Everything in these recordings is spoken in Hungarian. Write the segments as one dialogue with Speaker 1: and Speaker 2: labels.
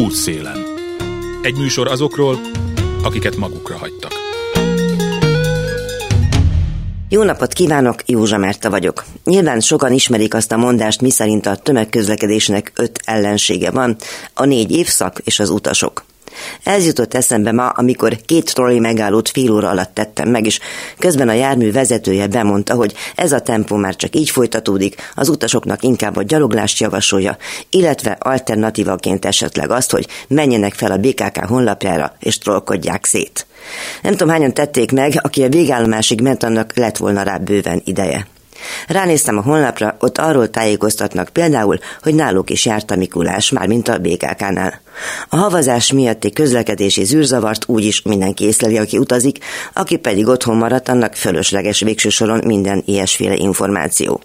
Speaker 1: Útszélen. Egy műsor azokról, akiket magukra hagytak.
Speaker 2: Jó napot kívánok, Józsa Márta vagyok. Nyilván sokan ismerik azt a mondást, miszerint a tömegközlekedésnek öt ellensége van, a négy évszak és az utasok. Ez jutott eszembe ma, amikor két trolli megállót fél óra alatt tettem meg, és közben a jármű vezetője bemondta, hogy ez a tempó már csak így folytatódik, az utasoknak inkább a gyaloglást javasolja, illetve alternatívaként esetleg azt, hogy menjenek fel a BKK honlapjára és trollkodják szét. Nem tudom, hányan tették meg, aki a végállomásig ment, annak lett volna rá bőven ideje. Ránéztem a honlapra, ott arról tájékoztatnak például, hogy náluk is járt a Mikulás, mármint a BKK-nál. A havazás miatti közlekedési zűrzavart úgyis mindenki észleli, aki utazik, aki pedig otthon maradt, annak fölösleges végső soron minden ilyesféle információ.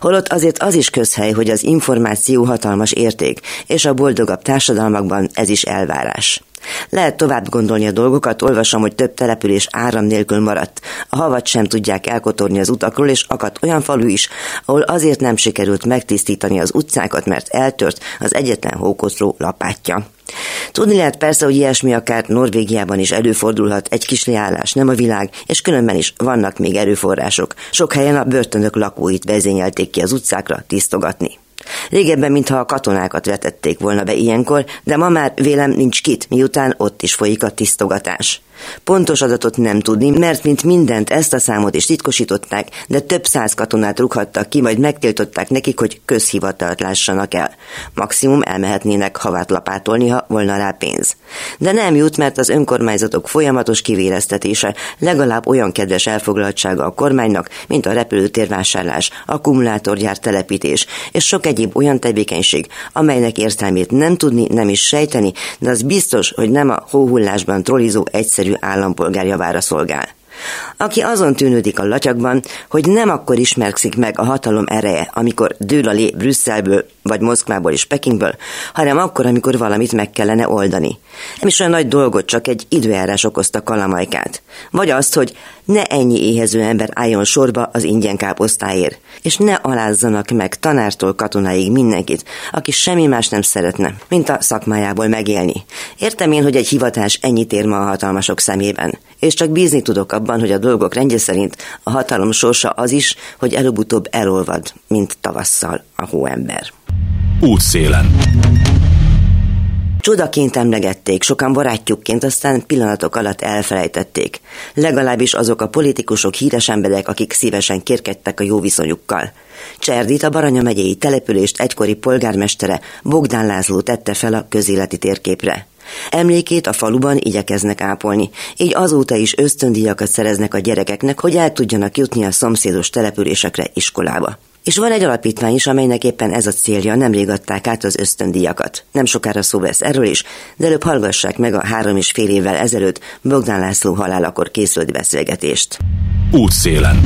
Speaker 2: Holott azért az is közhely, hogy az információ hatalmas érték, és a boldogabb társadalmakban ez is elvárás. Lehet tovább gondolni a dolgokat, olvasom, hogy több település áram nélkül maradt. A havat sem tudják elkotorni az utakról, és akadt olyan falu is, ahol azért nem sikerült megtisztítani az utcákat, mert eltört az egyetlen hókoszló lapátja. Tudni lehet persze, hogy ilyesmi akár Norvégiában is előfordulhat, egy kis leállás, nem a világ, és különben is vannak még erőforrások. Sok helyen a börtönök lakóit vezényelték ki az utcákra tisztogatni. Régebben, mintha a katonákat vetették volna be ilyenkor, de ma már vélem nincs kit, miután ott is folyik a tisztogatás. Pontos adatot nem tudni, mert mint mindent ezt a számot is titkosították, de több száz katonát rúghattak ki, majd megtiltották nekik, hogy közhivatalt lássanak el. Maximum elmehetnének havát lapátolni, ha volna rá pénz. De nem jut, mert az önkormányzatok folyamatos kivéreztetése legalább olyan kedves elfoglaltsága a kormánynak, mint a repülőtérvásárlás, akkumulátorgyár telepítés, és sok egyéb olyan tevékenység, amelynek értelmét nem tudni, nem is sejteni, de az biztos, hogy nem a hóhullásban trollizó egyszerű állampolgár javára szolgál aki azon tűnődik a latyakban, hogy nem akkor ismerkszik meg a hatalom ereje, amikor dől a lé Brüsszelből, vagy Moszkvából és Pekingből, hanem akkor, amikor valamit meg kellene oldani. Nem is olyan nagy dolgot, csak egy időjárás okozta kalamajkát. Vagy azt, hogy ne ennyi éhező ember álljon sorba az ingyen káposztáért, és ne alázzanak meg tanártól katonáig mindenkit, aki semmi más nem szeretne, mint a szakmájából megélni. Értem én, hogy egy hivatás ennyit ér ma a hatalmasok szemében, és csak bízni tudok abban, hogy a dolgok rendje szerint a hatalom sorsa az is, hogy előbb-utóbb elolvad, mint tavasszal a hóember.
Speaker 1: Útszélen.
Speaker 2: Csodaként emlegették, sokan barátjukként, aztán pillanatok alatt elfelejtették. Legalábbis azok a politikusok, híres emberek, akik szívesen kérkedtek a jó viszonyukkal. Cserdit a Baranya megyei települést egykori polgármestere Bogdán László tette fel a közéleti térképre. Emlékét a faluban igyekeznek ápolni, így azóta is ösztöndíjakat szereznek a gyerekeknek, hogy el tudjanak jutni a szomszédos településekre, iskolába. És van egy alapítvány is, amelynek éppen ez a célja, nemrég adták át az ösztöndíjakat. Nem sokára szó lesz erről is, de előbb hallgassák meg a három és fél évvel ezelőtt Bogdán László halálakor készült beszélgetést.
Speaker 1: Útszélen.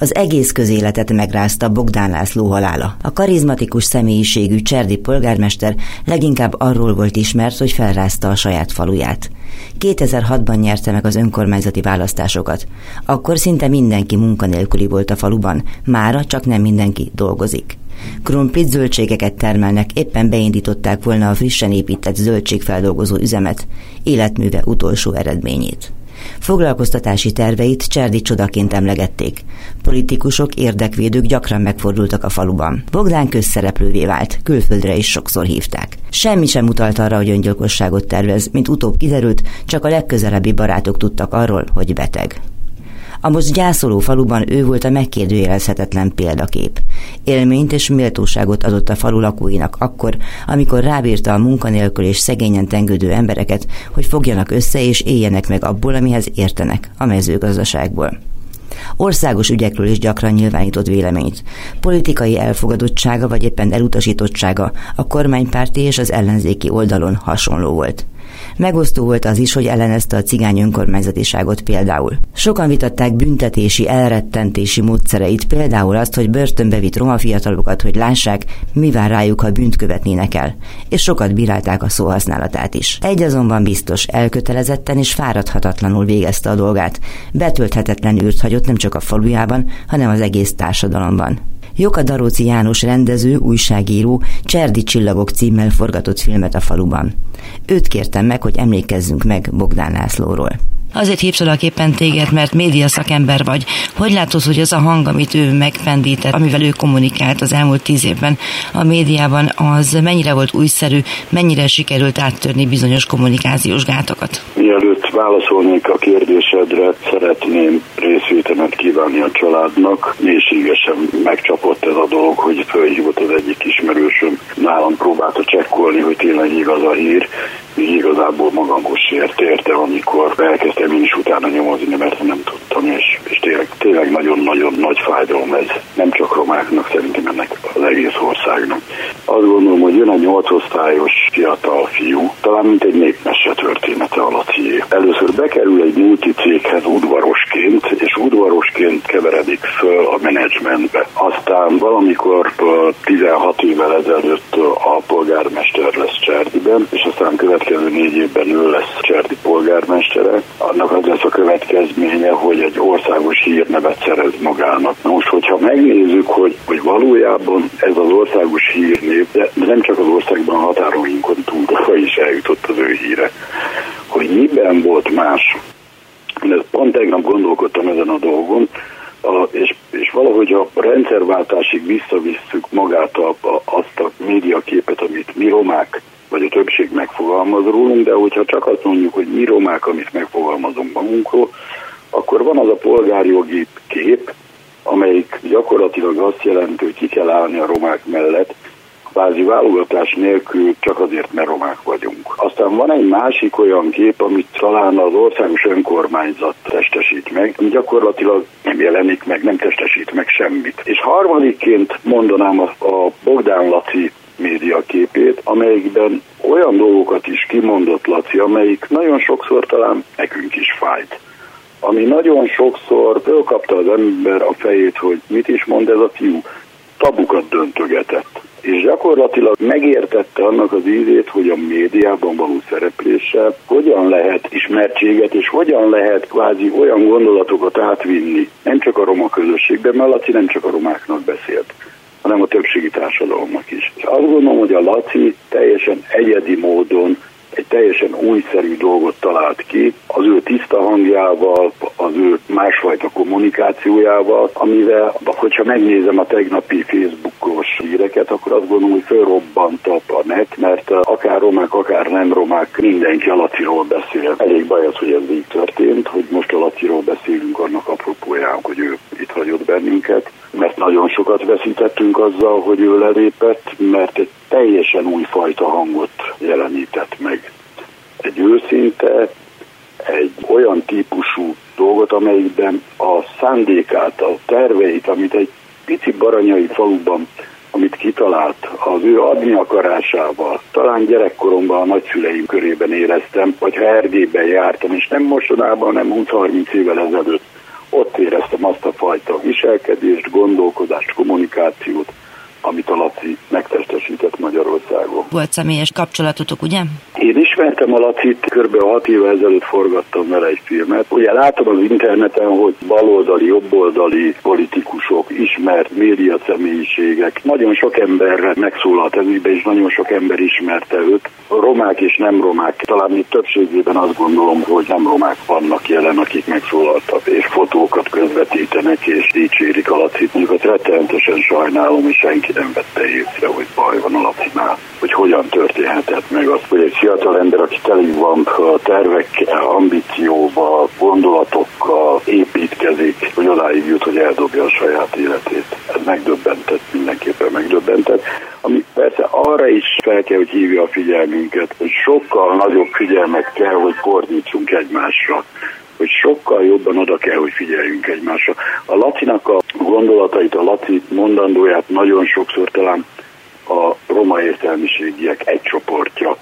Speaker 2: Az egész közéletet megrázta Bogdán László halála. A karizmatikus személyiségű cserdi polgármester leginkább arról volt ismert, hogy felrázta a saját faluját. 2006-ban nyerte meg az önkormányzati választásokat. Akkor szinte mindenki munkanélküli volt a faluban, mára csak nem mindenki dolgozik. Krumplit zöldségeket termelnek, éppen beindították volna a frissen épített zöldségfeldolgozó üzemet, életműve utolsó eredményét. Foglalkoztatási terveit cserdi csodaként emlegették. Politikusok, érdekvédők gyakran megfordultak a faluban. Bogdán közszereplővé vált, külföldre is sokszor hívták. Semmi sem utalt arra, hogy öngyilkosságot tervez, mint utóbb kiderült, csak a legközelebbi barátok tudtak arról, hogy beteg. A most gyászoló faluban ő volt a megkérdőjelezhetetlen példakép. Élményt és méltóságot adott a falu lakóinak akkor, amikor rábírta a munkanélkül és szegényen tengődő embereket, hogy fogjanak össze és éljenek meg abból, amihez értenek, a mezőgazdaságból. Országos ügyekről is gyakran nyilvánított véleményt. Politikai elfogadottsága vagy éppen elutasítottsága a kormánypárti és az ellenzéki oldalon hasonló volt. Megosztó volt az is, hogy ellenezte a cigány önkormányzatiságot például. Sokan vitatták büntetési, elrettentési módszereit, például azt, hogy börtönbe vitt roma fiatalokat, hogy lássák, mi vár rájuk, ha bűnt követnének el, és sokat bírálták a szóhasználatát is. Egy azonban biztos, elkötelezetten és fáradhatatlanul végezte a dolgát. Betölthetetlen űrt hagyott nem csak a falujában, hanem az egész társadalomban. Joka Daróci János rendező, újságíró Cserdi Csillagok címmel forgatott filmet a faluban. Őt kértem meg, hogy emlékezzünk meg Bogdán Lászlóról.
Speaker 3: Azért hívtalak éppen téged, mert média szakember vagy. Hogy látod, hogy az a hang, amit ő megfendített, amivel ő kommunikált az elmúlt tíz évben a médiában, az mennyire volt újszerű, mennyire sikerült áttörni bizonyos kommunikációs gátokat?
Speaker 4: Mielőtt válaszolnék a kérdésedre, szeretném részvétemet kívánni a családnak. Mélységesen megcsapott ez a dolog, hogy fölhívott az egyik ismerősöm. Nálam próbálta csekkolni, hogy tényleg igaz a hír, igazából magamhoz sért érte, amikor elkezdtem én is utána nyomozni, mert nem tudtam, és, és tényleg, tényleg nagyon-nagyon nagy fájdalom ez. Nem csak romáknak, szerintem ennek az egész országnak. Azt gondolom, hogy jön a nyolcosztályos fiatal fiú, talán mint egy népmesse története a Lacié. Először bekerül egy multicéghez udvarosként, és udvarosként keveredik föl a menedzsmentbe. Aztán valamikor 16 évvel ezelőtt a polgármester lesz Cserdiben, és aztán következő négy évben ő lesz Cserdi polgármestere. Annak az lesz a következménye, hogy egy országos hírnevet szerez magának. Most, hogyha megnézzük, hogy, hogy valójában ez az országos hírnév, de nem csak az országban a határainkon túl is eljutott az ő híre, hogy miben volt más. Én pont tegnap gondolkodtam ezen a dolgon, a, és, és valahogy a rendszerváltásig visszavisszük magát a, a, azt a médiaképet, amit mi romák vagy a többség megfogalmaz rólunk, de hogyha csak azt mondjuk, hogy mi romák, amit megfogalmazunk magunkról, akkor van az a polgárjogi kép, amelyik gyakorlatilag azt jelenti, hogy ki kell állni a romák mellett, kvázi válogatás nélkül csak azért, mert romák vagyunk. Aztán van egy másik olyan kép, amit talán az országos önkormányzat testesít meg, ami gyakorlatilag nem jelenik meg, nem testesít meg semmit. És harmadikként mondanám a, Bogdán Laci média képét, amelyikben olyan dolgokat is kimondott Laci, amelyik nagyon sokszor talán nekünk is fájt. Ami nagyon sokszor fölkapta az ember a fejét, hogy mit is mond ez a fiú, tabukat döntögetett. És gyakorlatilag megértette annak az ízét, hogy a médiában való szerepléssel hogyan lehet ismertséget, és hogyan lehet kvázi olyan gondolatokat átvinni, nem csak a roma közösségben, mert Laci nem csak a romáknak beszélt, hanem a többségi társadalomnak is. És azt gondolom, hogy a Laci teljesen egyedi módon egy teljesen újszerű dolgot talált ki, az ő tiszta hangjával, az ő másfajta kommunikációjával, amivel, hogyha megnézem a tegnapi Facebookos híreket, akkor azt gondolom, hogy fölrobbant a net, mert akár romák, akár nem romák, mindenki a Laciról beszél. Elég baj az, hogy ez így történt, hogy most a Laciról beszélünk annak apropóján, hogy ő itt hagyott bennünket, nagyon sokat veszítettünk azzal, hogy ő lelépett, mert egy teljesen újfajta hangot jelenített meg. Egy őszinte, egy olyan típusú dolgot, amelyikben a szándékát, a terveit, amit egy pici baranyai faluban, amit kitalált, az ő adni akarásával, talán gyerekkoromban a nagyszüleim körében éreztem, vagy ha Erdélyben jártam, és nem mostanában, hanem 20-30 évvel ezelőtt, ott éreztem azt a fajta viselkedést, gondolkodást, kommunikációt, amit a Laci megtestesített Magyarországon.
Speaker 3: Volt személyes kapcsolatotok, ugye?
Speaker 4: Én ismertem a Lacit, kb. 6 éve ezelőtt forgattam vele egy filmet. Ugye látom az interneten, hogy baloldali, jobboldali politikusok, ismert média személyiségek, nagyon sok emberre megszólalt ez ügybe, és nagyon sok ember ismerte őt. Romák és nem romák, talán még többségében azt gondolom, hogy nem romák vannak jelen, akik megszólaltak, és fotókat közvetítenek, és dicsérik a Lacit. Mondjuk rettenetesen sajnálom, és senki nem vette észre, hogy baj van a Lacinál, hogy hogyan történhetett meg az, hogy egy fiatal ember, aki teli van tervekkel, ambícióval, gondolatokkal építkezik, hogy odáig jut, hogy eldobja a saját életét. Ez megdöbbentett, mindenképpen megdöbbentett. Ami persze arra is fel kell, hogy hívja a figyelmünket, hogy sokkal nagyobb figyelmet kell, hogy fordítsunk egymásra hogy sokkal jobban oda kell, hogy figyeljünk egymásra. A Lacinak a gondolatait, a Laci mondandóját nagyon sokszor talán a roma értelmiségiek egy csoportja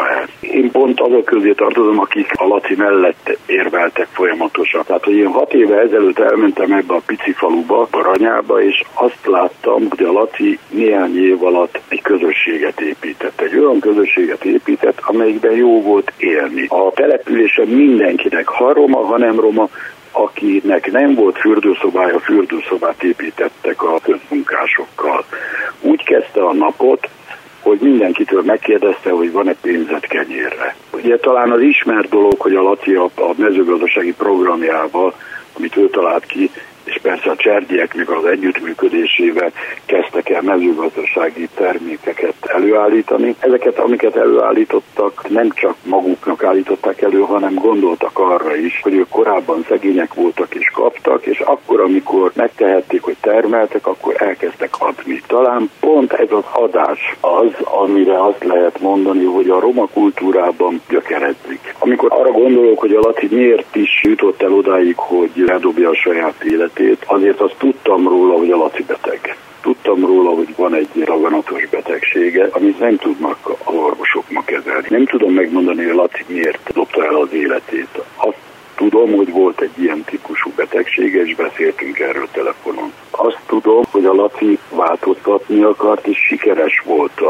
Speaker 4: el. Én pont azok közé tartozom, akik a Laci mellett érveltek folyamatosan. Tehát, hogy én hat éve ezelőtt elmentem ebbe a pici faluba, Baranyába, és azt láttam, hogy a Laci néhány év alatt egy közösséget épített. Egy olyan közösséget épített, amelyikben jó volt élni. A településen mindenkinek, ha roma, ha nem roma, akinek nem volt fürdőszobája, fürdőszobát építettek a közmunkásokkal. Úgy kezdte a napot, hogy mindenkitől megkérdezte, hogy van-e pénzet kenyérre. Ugye talán az ismert dolog, hogy a Laci a mezőgazdasági programjával, amit ő talált ki, és persze a cserdieknek az együttműködésével kezdtek el mezőgazdasági termékeket előállítani. Ezeket, amiket előállítottak, nem csak maguknak állították elő, hanem gondoltak arra is, hogy ők korábban szegények voltak és kaptak, és akkor, amikor megtehették, hogy termeltek, akkor elkezdtek adni. Talán pont ez az adás az, amire azt lehet mondani, hogy a roma kultúrában gyökeredzik. Amikor arra gondolok, hogy a Laci miért is jutott el odáig, hogy ledobja a saját életét, azért azt tudtam róla, hogy a Laci beteg. Tudtam róla, hogy van egy raganatos betegsége, amit nem tudnak az orvosok ma kezelni. Nem tudom megmondani, hogy a Laci miért dobta el az életét. Azt tudom, hogy volt egy ilyen típusú betegsége, és beszéltünk erről telefonon. Azt tudom, hogy a Laci változtatni akart, és sikeres volt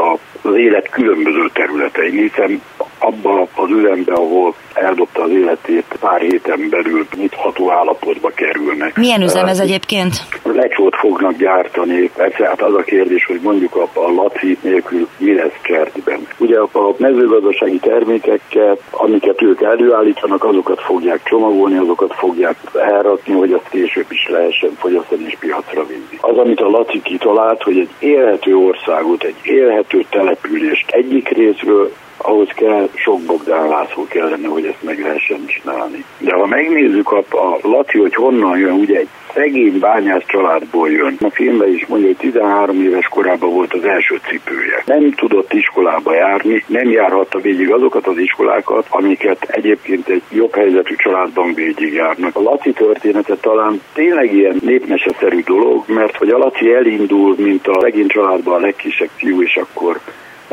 Speaker 4: az élet különböző területein, hiszen abba az üzembe, ahol eldobta az életét, pár héten belül nyitható állapotba kerülnek.
Speaker 3: Milyen üzem ez egyébként?
Speaker 4: Lecsót fognak gyártani. Persze hát az a kérdés, hogy mondjuk a, a laci nélkül mi lesz csertben. Ugye a mezőgazdasági termékeket, amiket ők előállítanak, azokat fogják csomagolni, azokat fogják elrakni, hogy azt később is lehessen fogyasztani és piacra vinni. Az, amit a Laci kitalált, hogy egy élhető országot, egy élhető települést egyik részről ahhoz kell sok Bogdán László kellene, hogy ezt meg lehessen csinálni. De ha megnézzük a, a Laci, hogy honnan jön, ugye egy szegény bányász családból jön. A filmben is mondja, hogy 13 éves korában volt az első cipője. Nem tudott iskolába járni, nem járhatta végig azokat az iskolákat, amiket egyébként egy jobb helyzetű családban végig járnak. A Laci története talán tényleg ilyen népmeseszerű dolog, mert hogy a Laci elindul, mint a szegény családban a legkisebb fiú, és akkor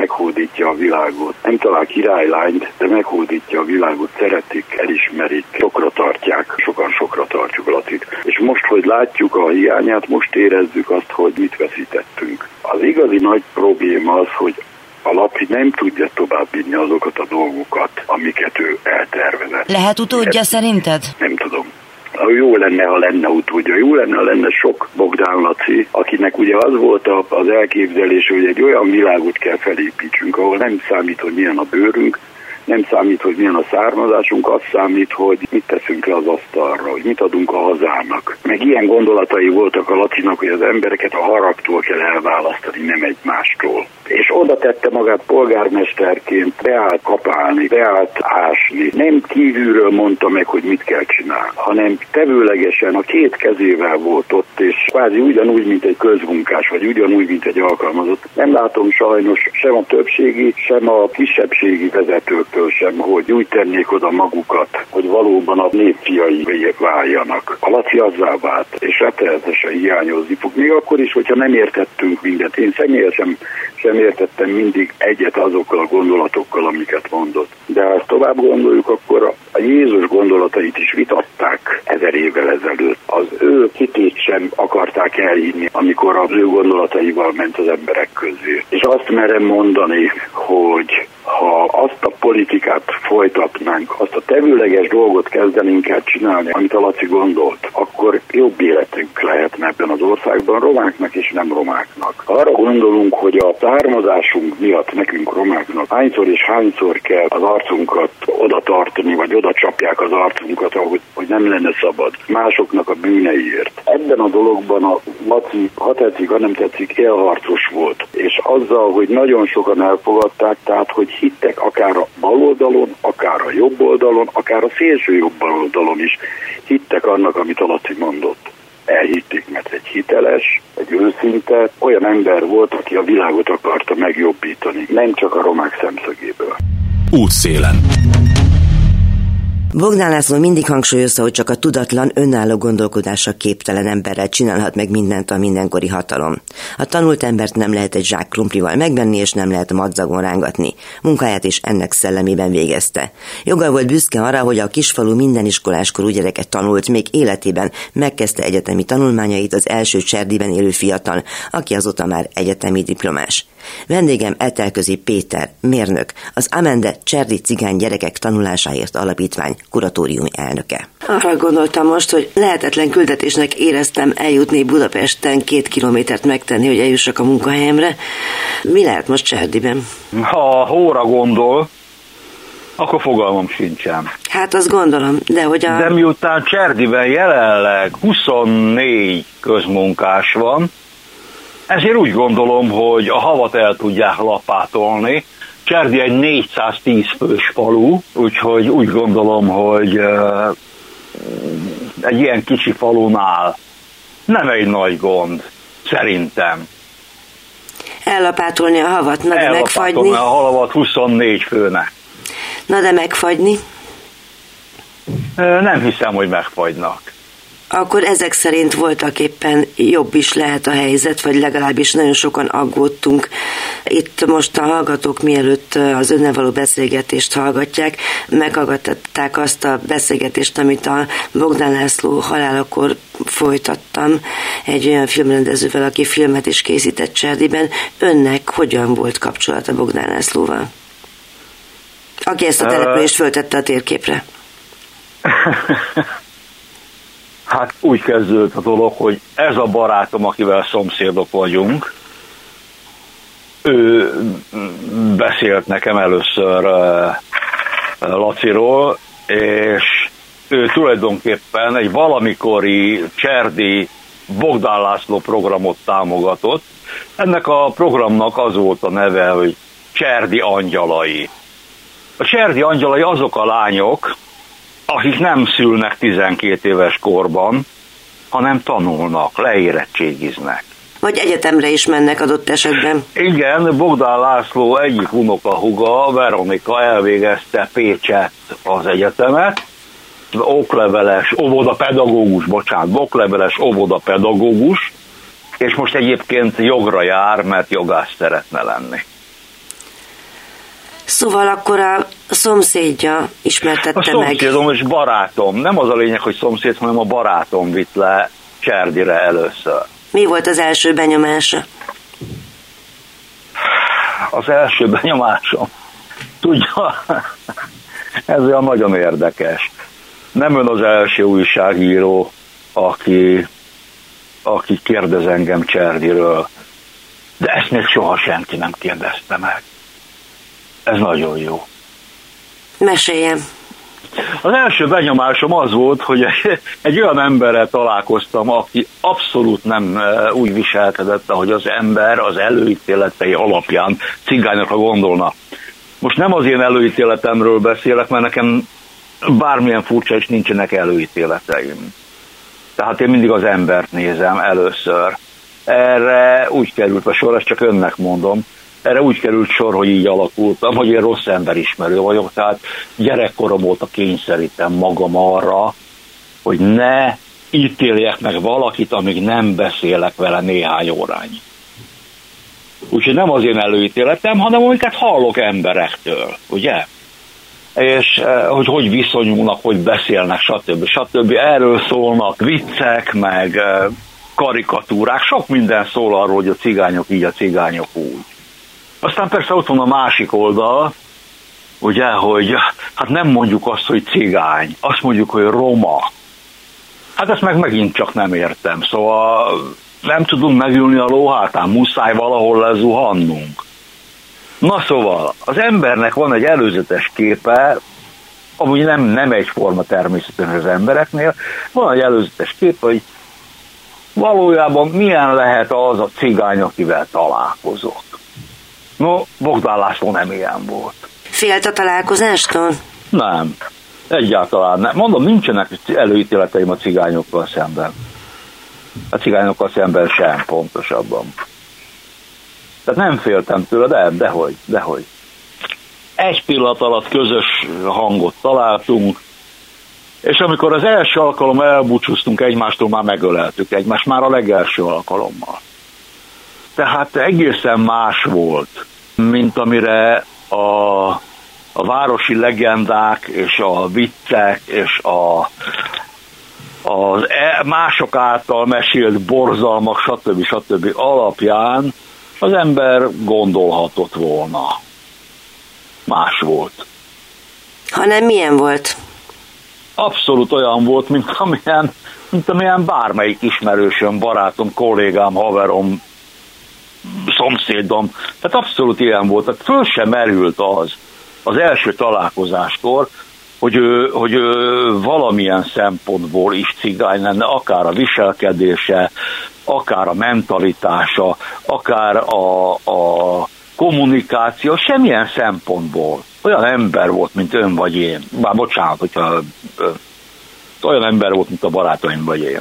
Speaker 4: meghódítja a világot. Nem talál királylányt, de meghódítja a világot, szeretik, elismerik, sokra tartják, sokan sokra tartjuk Latit. És most, hogy látjuk a hiányát, most érezzük azt, hogy mit veszítettünk. Az igazi nagy probléma az, hogy a Laci nem tudja továbbvinni azokat a dolgokat, amiket ő eltervezett.
Speaker 3: Lehet utódja szerinted?
Speaker 4: Nem tudom jó lenne, ha lenne utódja, jó lenne, ha lenne sok Bogdán Laci, akinek ugye az volt az elképzelés, hogy egy olyan világot kell felépítsünk, ahol nem számít, hogy milyen a bőrünk, nem számít, hogy milyen a származásunk, az számít, hogy mit teszünk le az asztalra, hogy mit adunk a hazának. Meg ilyen gondolatai voltak a lacinak, hogy az embereket a haragtól kell elválasztani, nem egymástól. És oda tette magát polgármesterként, beállt kapálni, beállt ásni. Nem kívülről mondta meg, hogy mit kell csinálni, hanem tevőlegesen a két kezével volt ott, és kvázi ugyanúgy, mint egy közmunkás, vagy ugyanúgy, mint egy alkalmazott. Nem látom sajnos sem a többségi, sem a kisebbségi vezetők ettől sem, hogy úgy tennék oda magukat, hogy valóban a népfiai váljanak. A Laci azzá vált, és rettenetesen hiányozni fog. Még akkor is, hogyha nem értettünk mindent. Én személyesen sem értettem mindig egyet azokkal a gondolatokkal, amiket mondott. De ha ezt tovább gondoljuk, akkor a Jézus gondolatait is vitatták ezer évvel ezelőtt. Az ő hitét sem akarták elhinni, amikor az ő gondolataival ment az emberek közé. És azt merem mondani, hogy ha azt a politikát folytatnánk, azt a tevőleges dolgot kezdenénk el csinálni, amit a Laci gondolt, akkor jobb életünk lehetne ebben az országban, romáknak és nem romáknak. Arra gondolunk, hogy a származásunk miatt nekünk romáknak hányszor és hányszor kell az arcunkat oda tartani, vagy oda csapják az arcunkat, ahogy hogy nem lenne szabad másoknak a bűneiért. Ebben a dologban a Laci, ha tetszik, ha nem tetszik, élharcos volt. És azzal, hogy nagyon sokan elfogadták, tehát hogy hittek akár a bal oldalon, akár a jobb oldalon, akár a szélső jobb oldalon is hittek annak, amit a Laci mondott. Elhitték, mert egy hiteles, egy őszinte, olyan ember volt, aki a világot akarta megjobbítani, nem csak a romák szemszögéből.
Speaker 1: Útszélen.
Speaker 2: Bogdán László mindig hangsúlyozta, hogy csak a tudatlan, önálló gondolkodásra képtelen emberrel csinálhat meg mindent a mindenkori hatalom. A tanult embert nem lehet egy zsák krumplival megvenni, és nem lehet madzagon rángatni. Munkáját is ennek szellemében végezte. Joga volt büszke arra, hogy a kisfalu minden iskoláskorú gyereket tanult, még életében megkezdte egyetemi tanulmányait az első cserdiben élő fiatal, aki azóta már egyetemi diplomás. Vendégem Etelközi Péter, mérnök, az Amende Cserdi Cigány Gyerekek Tanulásáért Alapítvány kuratórium elnöke. Arra gondoltam most, hogy lehetetlen küldetésnek éreztem eljutni Budapesten két kilométert megtenni, hogy eljussak a munkahelyemre. Mi lehet most Cserdiben?
Speaker 5: Ha hóra gondol, akkor fogalmam sincsen.
Speaker 2: Hát azt gondolom, de hogy a...
Speaker 5: De miután Cserdiben jelenleg 24 közmunkás van, ezért úgy gondolom, hogy a havat el tudják lapátolni. Cserdi egy 410 fős falu, úgyhogy úgy gondolom, hogy egy ilyen kicsi falunál nem egy nagy gond, szerintem.
Speaker 2: Ellapátolni a havat, na de megfagyni.
Speaker 5: a havat 24 főnek.
Speaker 2: Na de megfagyni?
Speaker 5: Nem hiszem, hogy megfagynak
Speaker 2: akkor ezek szerint voltak éppen jobb is lehet a helyzet, vagy legalábbis nagyon sokan aggódtunk. Itt most a hallgatók mielőtt az önnel való beszélgetést hallgatják, meghallgatták azt a beszélgetést, amit a Bogdán László halálakor folytattam egy olyan filmrendezővel, aki filmet is készített Cserdiben. Önnek hogyan volt kapcsolata Bogdán Lászlóval? Aki ezt a települést föltette a térképre.
Speaker 5: Hát úgy kezdődött a dolog, hogy ez a barátom, akivel szomszédok vagyunk, ő beszélt nekem először Laciról, és ő tulajdonképpen egy valamikori cserdi Bogdán László programot támogatott. Ennek a programnak az volt a neve, hogy Cserdi angyalai. A Cserdi angyalai azok a lányok, akik nem szülnek 12 éves korban, hanem tanulnak, leérettségiznek.
Speaker 2: Vagy egyetemre is mennek adott esetben.
Speaker 5: Igen, Bogdán László egyik unokahuga, Veronika elvégezte Pécset az egyetemet, okleveles, óvodapedagógus, bocsánat, okleveles óvodapedagógus, és most egyébként jogra jár, mert jogász szeretne lenni.
Speaker 2: Szóval akkor a szomszédja ismertette
Speaker 5: a meg. A szomszédom és barátom. Nem az a lényeg, hogy szomszéd, hanem a barátom vitt le Cserdire először.
Speaker 2: Mi volt az első benyomása?
Speaker 5: Az első benyomásom? Tudja, ez olyan nagyon érdekes. Nem ön az első újságíró, aki, aki kérdez engem Cserdiről, de ezt még soha senki nem kérdezte meg. Ez nagyon jó.
Speaker 2: Meséljem.
Speaker 5: Az első benyomásom az volt, hogy egy olyan emberrel találkoztam, aki abszolút nem e, úgy viselkedett, ahogy az ember az előítéletei alapján cigányokra gondolna. Most nem az én előítéletemről beszélek, mert nekem bármilyen furcsa is nincsenek előítéleteim. Tehát én mindig az embert nézem először. Erre úgy került a sor, ezt csak önnek mondom, erre úgy került sor, hogy így alakultam, hogy én rossz emberismerő vagyok, tehát gyerekkorom óta kényszerítem magam arra, hogy ne ítéljek meg valakit, amíg nem beszélek vele néhány órányi. Úgyhogy nem az én előítéletem, hanem amiket hallok emberektől, ugye? És eh, hogy hogy viszonyulnak, hogy beszélnek, stb. stb. Erről szólnak viccek, meg eh, karikatúrák, sok minden szól arról, hogy a cigányok így, a cigányok úgy. Aztán persze ott van a másik oldal, ugye, hogy hát nem mondjuk azt, hogy cigány, azt mondjuk, hogy roma. Hát ezt meg megint csak nem értem. Szóval nem tudunk megülni a lóhátán, muszáj valahol lezuhannunk. Na szóval, az embernek van egy előzetes képe, amúgy nem, nem egyforma természetesen az embereknél, van egy előzetes kép, hogy valójában milyen lehet az a cigány, akivel találkozok. No, Bogdán László nem ilyen volt.
Speaker 2: Félt a találkozástól?
Speaker 5: Nem, egyáltalán nem. Mondom, nincsenek előítéleteim a cigányokkal szemben. A cigányokkal szemben sem pontosabban. Tehát nem féltem tőle, de dehogy, dehogy. Egy pillanat alatt közös hangot találtunk, és amikor az első alkalom elbúcsúztunk egymástól, már megöleltük egymást, már a legelső alkalommal. Tehát egészen más volt mint amire a, a városi legendák és a viccek és a, az e, mások által mesélt borzalmak, stb. stb. alapján az ember gondolhatott volna. Más volt.
Speaker 3: Hanem milyen volt?
Speaker 5: Abszolút olyan volt, mint amilyen, mint amilyen bármelyik ismerősöm, barátom, kollégám, haverom, szomszédom. Tehát abszolút ilyen volt. Tehát föl sem merült az, az első találkozáskor, hogy hogy valamilyen szempontból is cigány lenne, akár a viselkedése, akár a mentalitása, akár a, a kommunikáció, semmilyen szempontból. Olyan ember volt, mint ön vagy én. Bár bocsánat, hogyha olyan ember volt, mint a barátaim vagy én.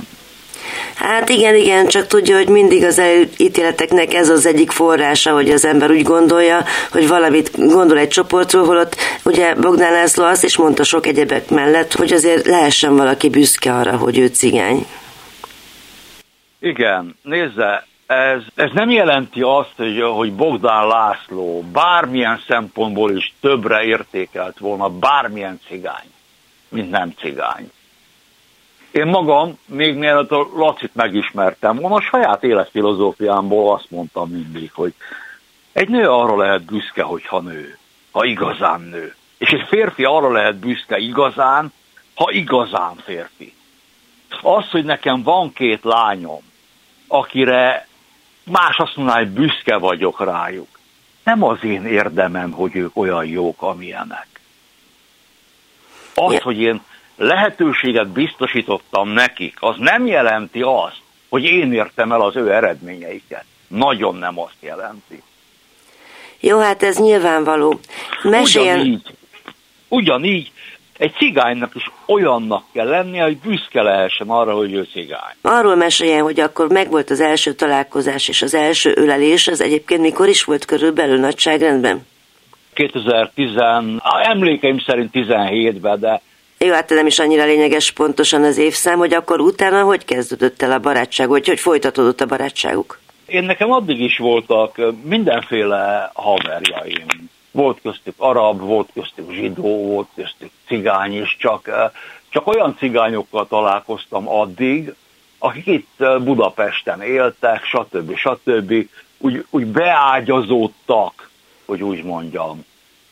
Speaker 3: Hát igen, igen, csak tudja, hogy mindig az ítéleteknek ez az egyik forrása, hogy az ember úgy gondolja, hogy valamit gondol egy csoportról, holott ugye Bogdán László azt is mondta sok egyebek mellett, hogy azért lehessen valaki büszke arra, hogy ő cigány.
Speaker 5: Igen, nézze, ez, ez nem jelenti azt, hogy, hogy Bogdán László bármilyen szempontból is többre értékelt volna bármilyen cigány, mint nem cigány. Én magam, még mielőtt a Lacit megismertem, volna a saját életfilozófiámból azt mondtam mindig, hogy egy nő arra lehet büszke, hogyha nő, ha igazán nő. És egy férfi arra lehet büszke igazán, ha igazán férfi. Az, hogy nekem van két lányom, akire más azt mondaná, hogy büszke vagyok rájuk. Nem az én érdemem, hogy ők olyan jók, amilyenek. Az, hogy én lehetőséget biztosítottam nekik, az nem jelenti azt, hogy én értem el az ő eredményeiket. Nagyon nem azt jelenti.
Speaker 3: Jó, hát ez nyilvánvaló.
Speaker 5: Meséljen... Ugyanígy, ugyanígy egy cigánynak is olyannak kell lennie, hogy büszke lehessen arra, hogy ő cigány.
Speaker 3: Arról meséljen, hogy akkor megvolt az első találkozás és az első ölelés, az egyébként mikor is volt körülbelül nagyságrendben?
Speaker 5: 2010, emlékeim szerint 17-ben, de
Speaker 3: jó, hát nem is annyira lényeges pontosan az évszám, hogy akkor utána hogy kezdődött el a barátság, vagy hogy folytatódott a barátságuk?
Speaker 5: Én nekem addig is voltak mindenféle haverjaim. Volt köztük arab, volt köztük zsidó, volt köztük cigány is, csak, csak olyan cigányokkal találkoztam addig, akik itt Budapesten éltek, stb. stb. Úgy, úgy beágyazódtak, hogy úgy mondjam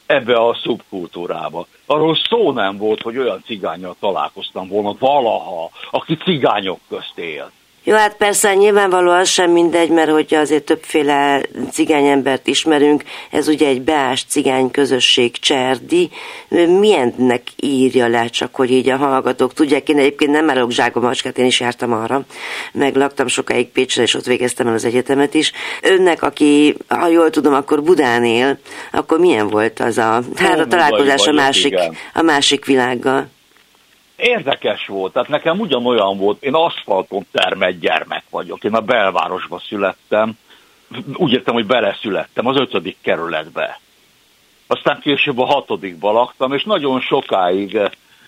Speaker 5: ebbe a szubkultúrába. Arról szó nem volt, hogy olyan cigányjal találkoztam volna valaha, aki cigányok közt élt.
Speaker 3: Jó, hát persze nyilvánvalóan sem mindegy, mert hogy azért többféle cigányembert ismerünk, ez ugye egy beás cigány közösség cserdi. Milyennek írja le csak, hogy így a hallgatók tudják, én egyébként nem állok zsákba macskát, én is jártam arra, meg laktam sokáig Pécsre, és ott végeztem el az egyetemet is. Önnek, aki, ha jól tudom, akkor Budán él, akkor milyen volt az a, hát a találkozás a másik, a másik világgal?
Speaker 5: Érdekes volt, tehát nekem ugyanolyan volt, én aszfalton termett gyermek vagyok, én a belvárosba születtem, úgy értem, hogy beleszülettem, az ötödik kerületbe. Aztán később a hatodikba laktam, és nagyon sokáig,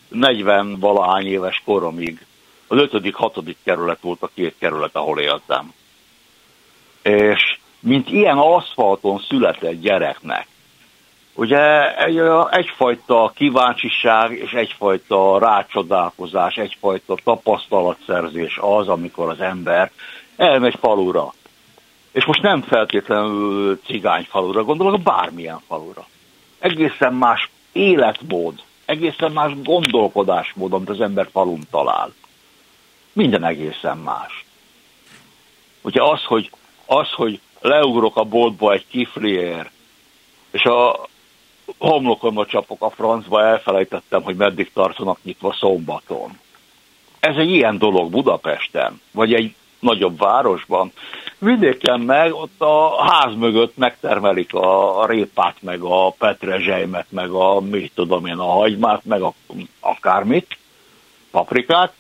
Speaker 5: 40 valahány éves koromig, az ötödik, hatodik kerület volt a két kerület, ahol éltem. És mint ilyen aszfalton született gyereknek, Ugye egy, egyfajta kíváncsiság és egyfajta rácsodálkozás, egyfajta tapasztalatszerzés az, amikor az ember elmegy falura. És most nem feltétlenül cigány falura, gondolok bármilyen falura. Egészen más életmód, egészen más gondolkodásmód, amit az ember falun talál. Minden egészen más. Ugye az, hogy, az, hogy leugrok a boltba egy kifliért, és a, homlokomba csapok a francba, elfelejtettem, hogy meddig tartanak nyitva szombaton. Ez egy ilyen dolog Budapesten, vagy egy nagyobb városban. Vidéken meg ott a ház mögött megtermelik a, répát, meg a petrezselymet, meg a, mit tudom én, a hagymát, meg a, akármit, paprikát.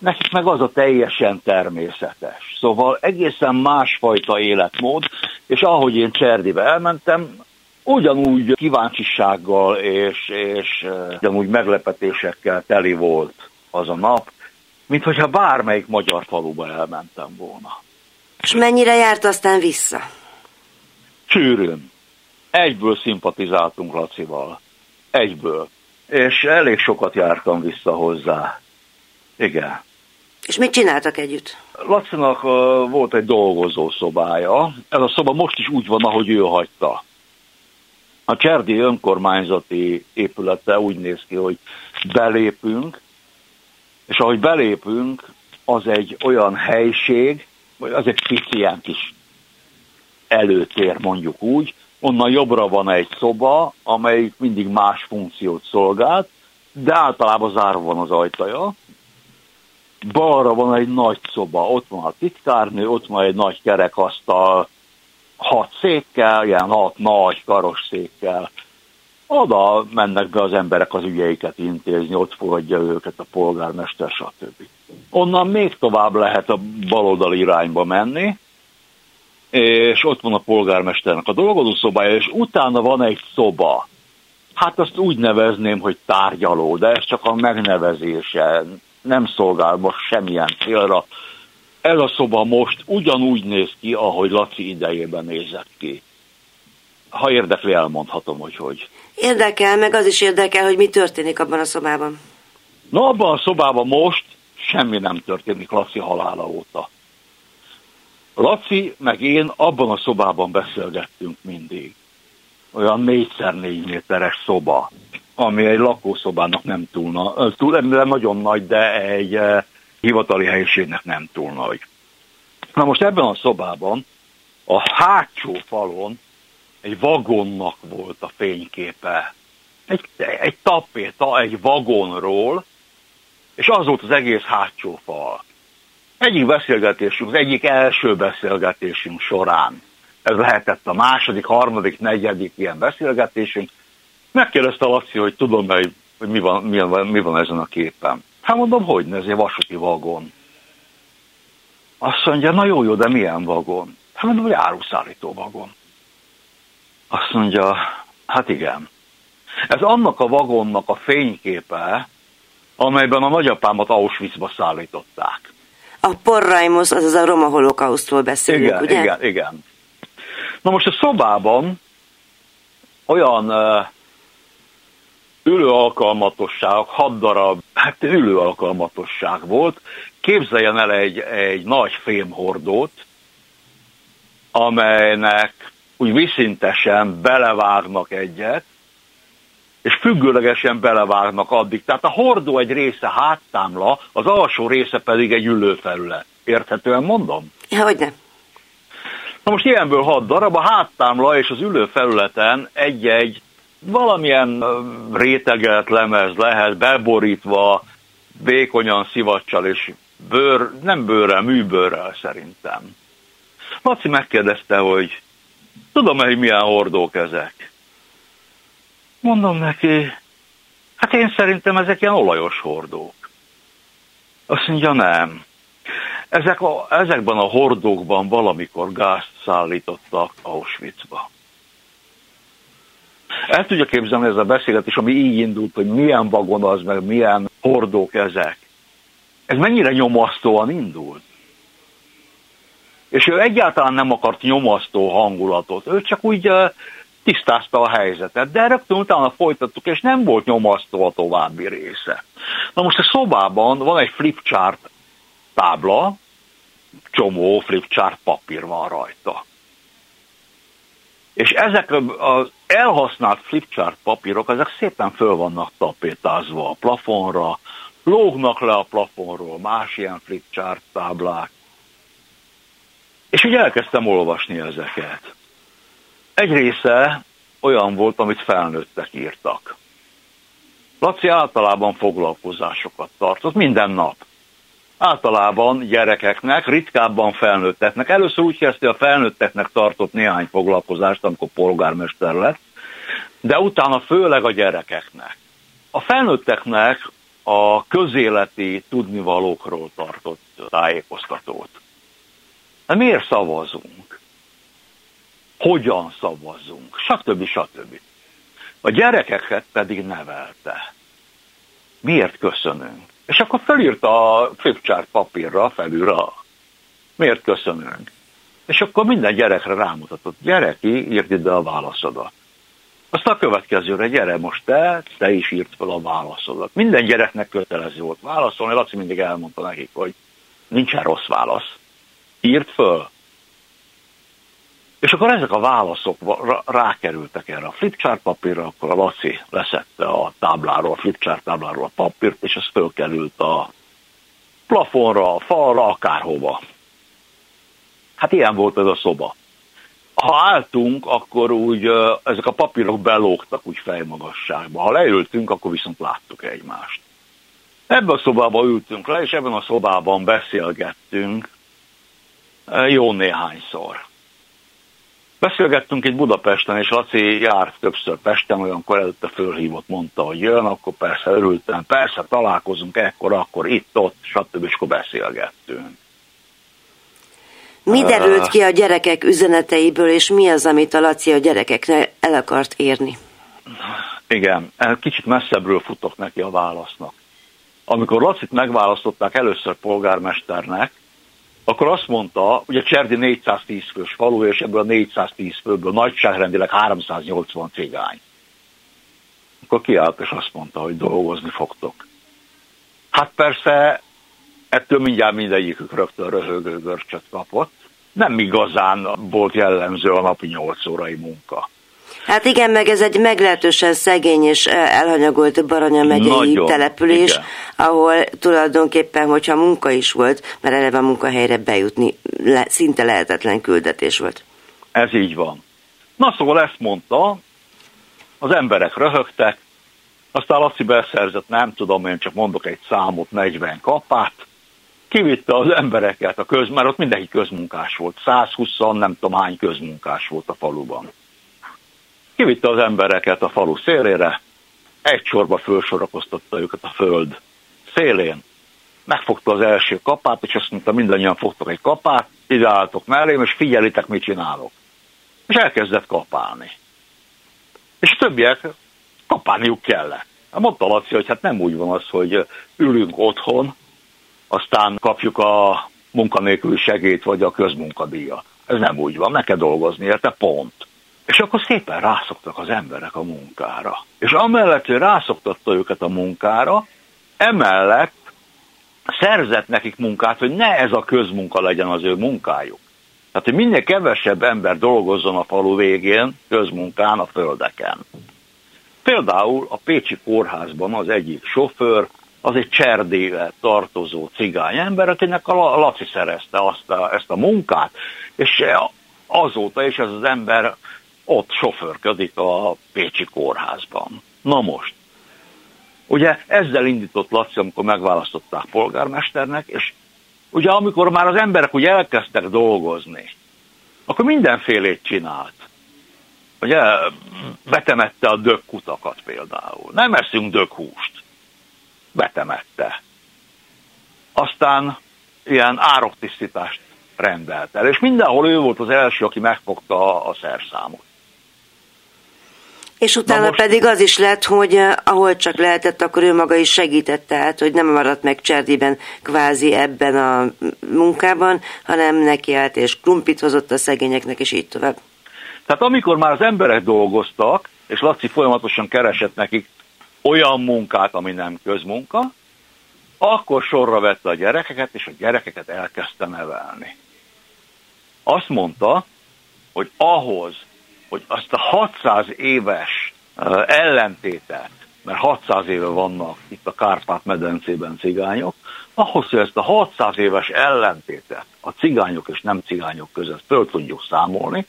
Speaker 5: Nekik meg az a teljesen természetes. Szóval egészen másfajta életmód, és ahogy én Cserdibe elmentem, ugyanúgy kíváncsisággal és, és ugyanúgy meglepetésekkel teli volt az a nap, mint hogyha bármelyik magyar faluba elmentem volna.
Speaker 3: És mennyire járt aztán vissza?
Speaker 5: Sűrűn. Egyből szimpatizáltunk Lacival. Egyből. És elég sokat jártam vissza hozzá. Igen.
Speaker 2: És mit csináltak együtt?
Speaker 5: Lacinak uh, volt egy dolgozó szobája. Ez a szoba most is úgy van, ahogy ő hagyta. A Cserdi önkormányzati épülete úgy néz ki, hogy belépünk, és ahogy belépünk, az egy olyan helység, vagy az egy pici ilyen kis előtér mondjuk úgy, onnan jobbra van egy szoba, amely mindig más funkciót szolgált, de általában zárva van az ajtaja. Balra van egy nagy szoba, ott van a titkárnő, ott van egy nagy kerekasztal, hat székkel, ilyen hat nagy karos székkel. Oda mennek be az emberek az ügyeiket intézni, ott fogadja őket a polgármester, stb. Onnan még tovább lehet a baloldali irányba menni, és ott van a polgármesternek a dolgozószobája, és utána van egy szoba. Hát azt úgy nevezném, hogy tárgyaló, de ez csak a megnevezése, nem szolgál most semmilyen célra. Ez a szoba most ugyanúgy néz ki, ahogy Laci idejében nézett ki. Ha érdekli, elmondhatom, hogy hogy.
Speaker 2: Érdekel, meg az is érdekel, hogy mi történik abban a szobában.
Speaker 5: Na, abban a szobában most semmi nem történik Laci halála óta. Laci meg én abban a szobában beszélgettünk mindig. Olyan 4x4 méteres szoba, ami egy lakószobának nem túl, na, túl nagyon nagy, de egy hivatali helyiségnek nem túl nagy. Na most ebben a szobában a hátsó falon egy vagonnak volt a fényképe. Egy, egy tapéta, egy vagonról, és az volt az egész hátsó fal. Egyik beszélgetésünk, az egyik első beszélgetésünk során, ez lehetett a második, harmadik, negyedik ilyen beszélgetésünk, megkérdezte Laci, hogy tudom hogy, hogy mi, van, mi, van, mi van ezen a képen. Hát mondom, hogy ez egy vasúti vagon. Azt mondja, na jó, jó, de milyen vagon? Hát mondom, hogy áruszállító vagon. Azt mondja, hát igen. Ez annak a vagonnak a fényképe, amelyben a nagyapámat Auschwitzba szállították.
Speaker 2: A porrajmosz, azaz a roma holokausztról beszélünk,
Speaker 5: igen,
Speaker 2: ugye?
Speaker 5: Igen, igen. Na most a szobában olyan uh, ülőalkalmatosság, hat darab, hát ülőalkalmatosság volt. Képzeljen el egy, egy nagy fémhordót, amelynek úgy viszintesen belevágnak egyet, és függőlegesen belevágnak addig. Tehát a hordó egy része háttámla, az alsó része pedig egy ülőfelület. Érthetően mondom?
Speaker 2: Ja, hogy nem.
Speaker 5: Na most ilyenből hat darab, a háttámla és az ülőfelületen egy-egy valamilyen réteget lemez lehet, beborítva, vékonyan szivacsal és bőr, nem bőrrel, műbőrrel szerintem. Laci megkérdezte, hogy tudom-e, hogy milyen hordók ezek? Mondom neki, hát én szerintem ezek ilyen olajos hordók. Azt mondja, nem. Ezek a, ezekben a hordókban valamikor gázt szállítottak Auschwitzba. El tudja képzelni ez a beszélgetés, ami így indult, hogy milyen vagon az, meg milyen hordók ezek. Ez mennyire nyomasztóan indult. És ő egyáltalán nem akart nyomasztó hangulatot. Ő csak úgy tisztázta a helyzetet, de rögtön utána folytattuk, és nem volt nyomasztó a további része. Na most a szobában van egy flipchart tábla, csomó flipchart papír van rajta. És ezek az elhasznált flipchart papírok, ezek szépen föl vannak tapétázva a plafonra, lógnak le a plafonról más ilyen flipchart táblák. És úgy elkezdtem olvasni ezeket. Egy része olyan volt, amit felnőttek írtak. Laci általában foglalkozásokat tartott, minden nap. Általában gyerekeknek, ritkábban felnőtteknek. Először úgy kezdte, a felnőtteknek tartott néhány foglalkozást, amikor polgármester lett, de utána főleg a gyerekeknek. A felnőtteknek a közéleti tudnivalókról tartott tájékoztatót. De miért szavazunk? hogyan szavazzunk, stb. stb. A gyerekeket pedig nevelte. Miért köszönünk? És akkor felírta a flipchart papírra felülre, miért köszönünk? És akkor minden gyerekre rámutatott, gyereki, írd ide a válaszodat. Aztán a következőre, gyere most te, te is írt fel a válaszodat. Minden gyereknek kötelező volt válaszolni, Laci mindig elmondta nekik, hogy nincsen rossz válasz. Írt föl. És akkor ezek a válaszok rákerültek erre a flipchart papírra, akkor a Laci leszette a tábláról, a flipchart tábláról a papírt, és ez fölkerült a plafonra, a falra, akárhova. Hát ilyen volt ez a szoba. Ha álltunk, akkor úgy ezek a papírok belógtak úgy fejmagasságba. Ha leültünk, akkor viszont láttuk egymást. Ebben a szobában ültünk le, és ebben a szobában beszélgettünk jó néhányszor. Beszélgettünk itt Budapesten, és Laci járt többször Pesten, olyankor előtte fölhívott, mondta, hogy jön, akkor persze örültem, persze találkozunk ekkor, akkor itt, ott, stb. és akkor beszélgettünk.
Speaker 2: Mi derült ki a gyerekek üzeneteiből, és mi az, amit a Laci a gyerekeknek el akart érni?
Speaker 5: Igen, kicsit messzebbről futok neki a válasznak. Amikor Lacit megválasztották először polgármesternek, akkor azt mondta, ugye Cserdi 410 fős falu, és ebből a 410 főből nagyságrendileg 380 cigány. Akkor kiállt, és azt mondta, hogy dolgozni fogtok. Hát persze, ettől mindjárt mindegyikük rögtön röhögő görcsöt kapott. Nem igazán volt jellemző a napi 8 órai munka.
Speaker 2: Hát igen, meg ez egy meglehetősen szegény és elhanyagolt Baranya megyei Nagyon, település, igen. ahol tulajdonképpen, hogyha munka is volt, mert eleve a munkahelyre bejutni le, szinte lehetetlen küldetés volt.
Speaker 5: Ez így van. Na szóval ezt mondta, az emberek röhögtek, aztán Laci beszerzett, nem tudom, én csak mondok egy számot, 40 kapát, kivitte az embereket a köz, mert ott mindenki közmunkás volt, 120 nem tudom hány közmunkás volt a faluban. Kivitte az embereket a falu szélére, egy sorba fölsorakoztatta őket a föld szélén, megfogta az első kapát, és azt mondta, mindannyian fogtok egy kapát, ide álltok mellém, és figyelitek, mit csinálok. És elkezdett kapálni. És a többiek kapálniuk kellett. Hát mondta Laci, hogy hát nem úgy van az, hogy ülünk otthon, aztán kapjuk a munkanélküli segét vagy a közmunkadíjat. Ez nem úgy van, kell dolgozni, érte pont. És akkor szépen rászoktak az emberek a munkára. És amellett, hogy rászoktatta őket a munkára, emellett szerzett nekik munkát, hogy ne ez a közmunka legyen az ő munkájuk. Tehát, hogy minél kevesebb ember dolgozzon a falu végén, közmunkán, a földeken. Például a Pécsi kórházban az egyik sofőr, az egy cserdével tartozó cigány ember, akinek a Laci szerezte azt a, ezt a munkát, és azóta is ez az ember ott sofőrködik a Pécsi kórházban. Na most, ugye ezzel indított Laci, amikor megválasztották polgármesternek, és ugye amikor már az emberek ugye elkezdtek dolgozni, akkor mindenfélét csinált. Ugye betemette a dökkutakat például. Nem eszünk dökhúst. Betemette. Aztán ilyen ároktisztítást rendelt el, és mindenhol ő volt az első, aki megfogta a szerszámot.
Speaker 2: És utána most... pedig az is lett, hogy eh, ahol csak lehetett, akkor ő maga is segített, tehát, hogy nem maradt meg Cserdiben kvázi ebben a munkában, hanem neki állt és krumpit hozott a szegényeknek, és így tovább.
Speaker 5: Tehát amikor már az emberek dolgoztak, és Laci folyamatosan keresett nekik olyan munkát, ami nem közmunka, akkor sorra vette a gyerekeket, és a gyerekeket elkezdte nevelni. Azt mondta, hogy ahhoz, hogy azt a 600 éves ellentétet, mert 600 éve vannak itt a Kárpát-medencében cigányok, ahhoz, hogy ezt a 600 éves ellentétet a cigányok és nem cigányok között föl tudjuk számolni,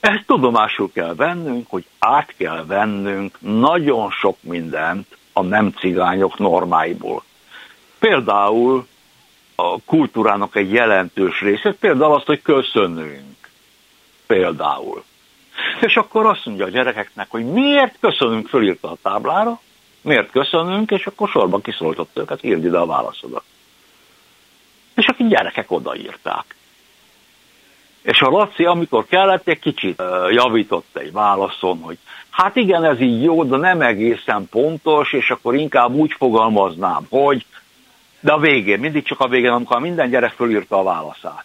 Speaker 5: ezt tudomásul kell vennünk, hogy át kell vennünk nagyon sok mindent a nem cigányok normáiból. Például a kultúrának egy jelentős része, például azt, hogy köszönünk. Például. És akkor azt mondja a gyerekeknek, hogy miért köszönünk, fölírta a táblára, miért köszönünk, és akkor sorban kiszólított őket, írd ide a válaszodat. És akik gyerekek odaírták. És a Laci, amikor kellett, egy kicsit javított egy válaszon, hogy hát igen, ez így jó, de nem egészen pontos, és akkor inkább úgy fogalmaznám, hogy, de a végén, mindig csak a végén, amikor minden gyerek fölírta a válaszát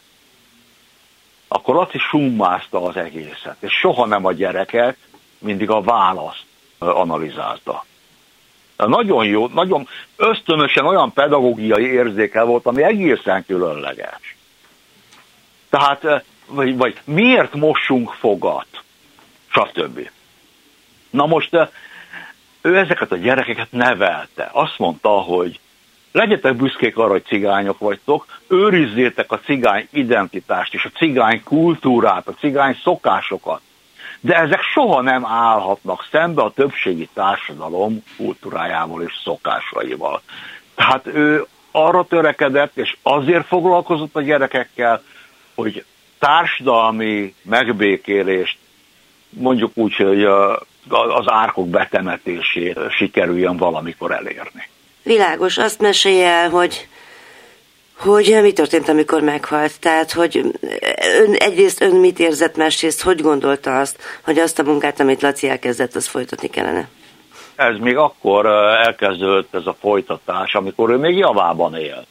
Speaker 5: akkor Laci summázta az egészet, és soha nem a gyereket, mindig a választ analizálta. Nagyon jó, nagyon ösztönösen olyan pedagógiai érzéke volt, ami egészen különleges. Tehát, vagy, vagy miért mossunk fogat, stb. Na most ő ezeket a gyerekeket nevelte. Azt mondta, hogy legyetek büszkék arra, hogy cigányok vagytok, őrizzétek a cigány identitást és a cigány kultúrát, a cigány szokásokat. De ezek soha nem állhatnak szembe a többségi társadalom kultúrájával és szokásaival. Tehát ő arra törekedett, és azért foglalkozott a gyerekekkel, hogy társadalmi megbékélést, mondjuk úgy, hogy az árkok betemetését sikerüljön valamikor elérni.
Speaker 2: Világos, azt mesélje el, hogy hogy mi történt, amikor meghalt. Tehát, hogy ön, egyrészt ön mit érzett, másrészt hogy gondolta azt, hogy azt a munkát, amit Laci elkezdett, azt folytatni kellene?
Speaker 5: Ez még akkor elkezdődött ez a folytatás, amikor ő még javában élt.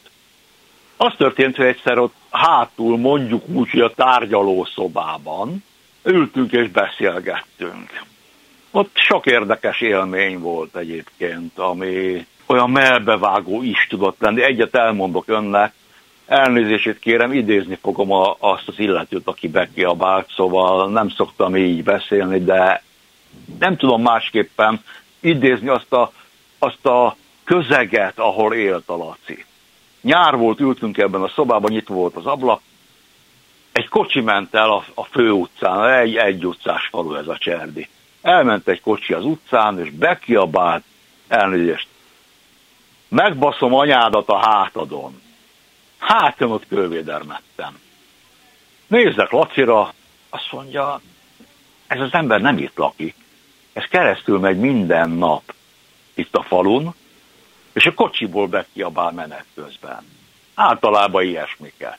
Speaker 5: Az történt, hogy egyszer ott hátul, mondjuk úgy, hogy a tárgyalószobában ültünk és beszélgettünk. Ott sok érdekes élmény volt egyébként, ami olyan melbevágó is tudott lenni. Egyet elmondok önnek, elnézését kérem, idézni fogom a, azt az illetőt, aki bekiabált, szóval nem szoktam így beszélni, de nem tudom másképpen idézni azt a, azt a közeget, ahol élt a Laci. Nyár volt, ültünk ebben a szobában, nyitva volt az ablak, egy kocsi ment el a, a fő utcán, egy, egy utcás falu ez a Cserdi. Elment egy kocsi az utcán, és bekiabált, elnézést, megbaszom anyádat a hátadon. Hát én ott kővédermettem. Nézzek Lacira, azt mondja, ez az ember nem itt lakik. Ez keresztül megy minden nap itt a falun, és a kocsiból bekiabál menet közben. Általában ilyesmiket.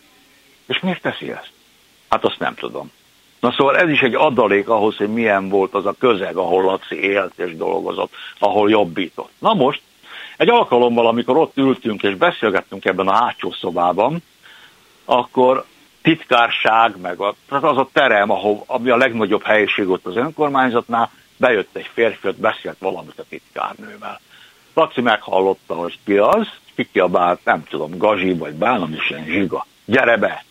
Speaker 5: És miért teszi ezt? Hát azt nem tudom. Na szóval ez is egy adalék ahhoz, hogy milyen volt az a közeg, ahol Laci élt és dolgozott, ahol jobbított. Na most egy alkalommal, amikor ott ültünk és beszélgettünk ebben a hátsó szobában, akkor titkárság, meg a, tehát az a terem, ahol, ami a legnagyobb helyiség ott az önkormányzatnál, bejött egy férfi, ott beszélt valamit a titkárnővel. Laci meghallotta, hogy ki az, ki kiabált, nem tudom, Gazsi vagy Bálom is ilyen zsiga. Gyere be!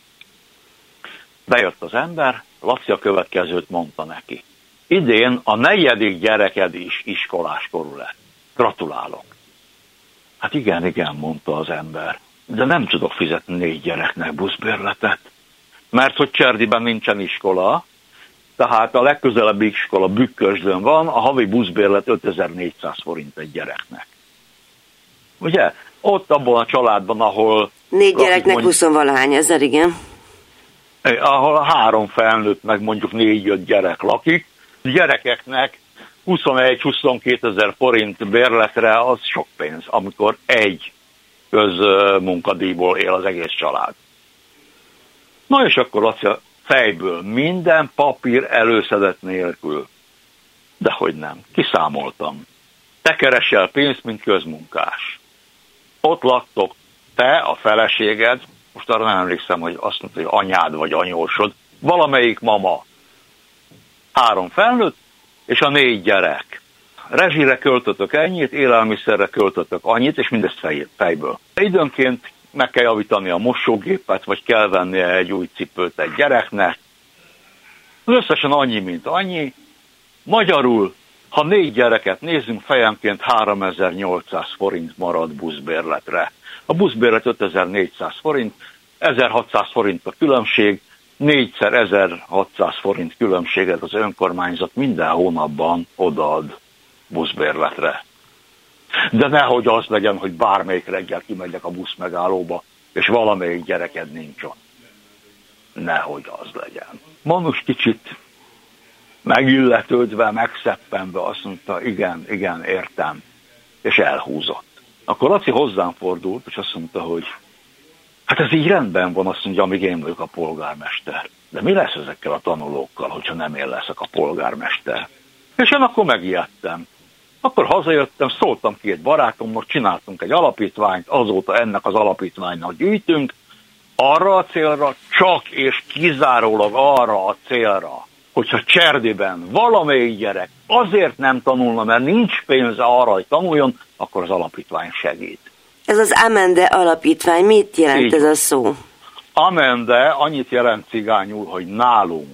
Speaker 5: Bejött az ember, Laci a következőt mondta neki. Idén a negyedik gyereked is iskolás korú lett. Gratulálok. Hát igen, igen, mondta az ember. De nem tudok fizetni négy gyereknek buszbérletet. Mert hogy Cserdiben nincsen iskola, tehát a legközelebbi iskola Bükkösdön van, a havi buszbérlet 5400 forint egy gyereknek. Ugye? Ott abban a családban, ahol...
Speaker 2: Négy gyereknek mondjuk, 20 valahány ezer, igen.
Speaker 5: Eh, ahol három felnőtt, meg mondjuk négy-öt gyerek lakik, gyerekeknek 21-22 ezer forint bérletre az sok pénz, amikor egy közmunkadíjból él az egész család. Na és akkor azt fejből minden papír előszedett nélkül. De hogy nem, kiszámoltam. Te keresel pénzt, mint közmunkás. Ott laktok te, a feleséged, most arra nem emlékszem, hogy azt mondta, hogy anyád vagy anyósod, valamelyik mama. Három felnőtt, és a négy gyerek. Rezsire költötök ennyit, élelmiszerre költötök annyit, és mindezt fej, fejből. Időnként meg kell javítani a mosógépet, vagy kell venni egy új cipőt egy gyereknek. Összesen annyi, mint annyi. Magyarul, ha négy gyereket nézzünk, fejenként 3800 forint marad buszbérletre. A buszbérlet 5400 forint, 1600 forint a különbség, négyszer 1600 forint különbséget az önkormányzat minden hónapban odaad buszbérletre. De nehogy az legyen, hogy bármelyik reggel kimegyek a busz megállóba, és valamelyik gyereked nincs ott. Nehogy az legyen. Manus kicsit megilletődve, megszeppenve azt mondta, igen, igen, értem, és elhúzott. Akkor Laci hozzám fordult, és azt mondta, hogy Hát ez így rendben van, azt mondja, amíg én vagyok a polgármester. De mi lesz ezekkel a tanulókkal, hogyha nem én leszek a polgármester? És én akkor megijedtem. Akkor hazajöttem, szóltam két barátomnak, csináltunk egy alapítványt, azóta ennek az alapítványnak gyűjtünk, arra a célra, csak és kizárólag arra a célra, hogyha Cserdiben valamelyik gyerek azért nem tanulna, mert nincs pénze arra, hogy tanuljon, akkor az alapítvány segít.
Speaker 2: Ez az Amende alapítvány, mit jelent Így. ez a szó?
Speaker 5: Amende annyit jelent cigányul, hogy nálunk,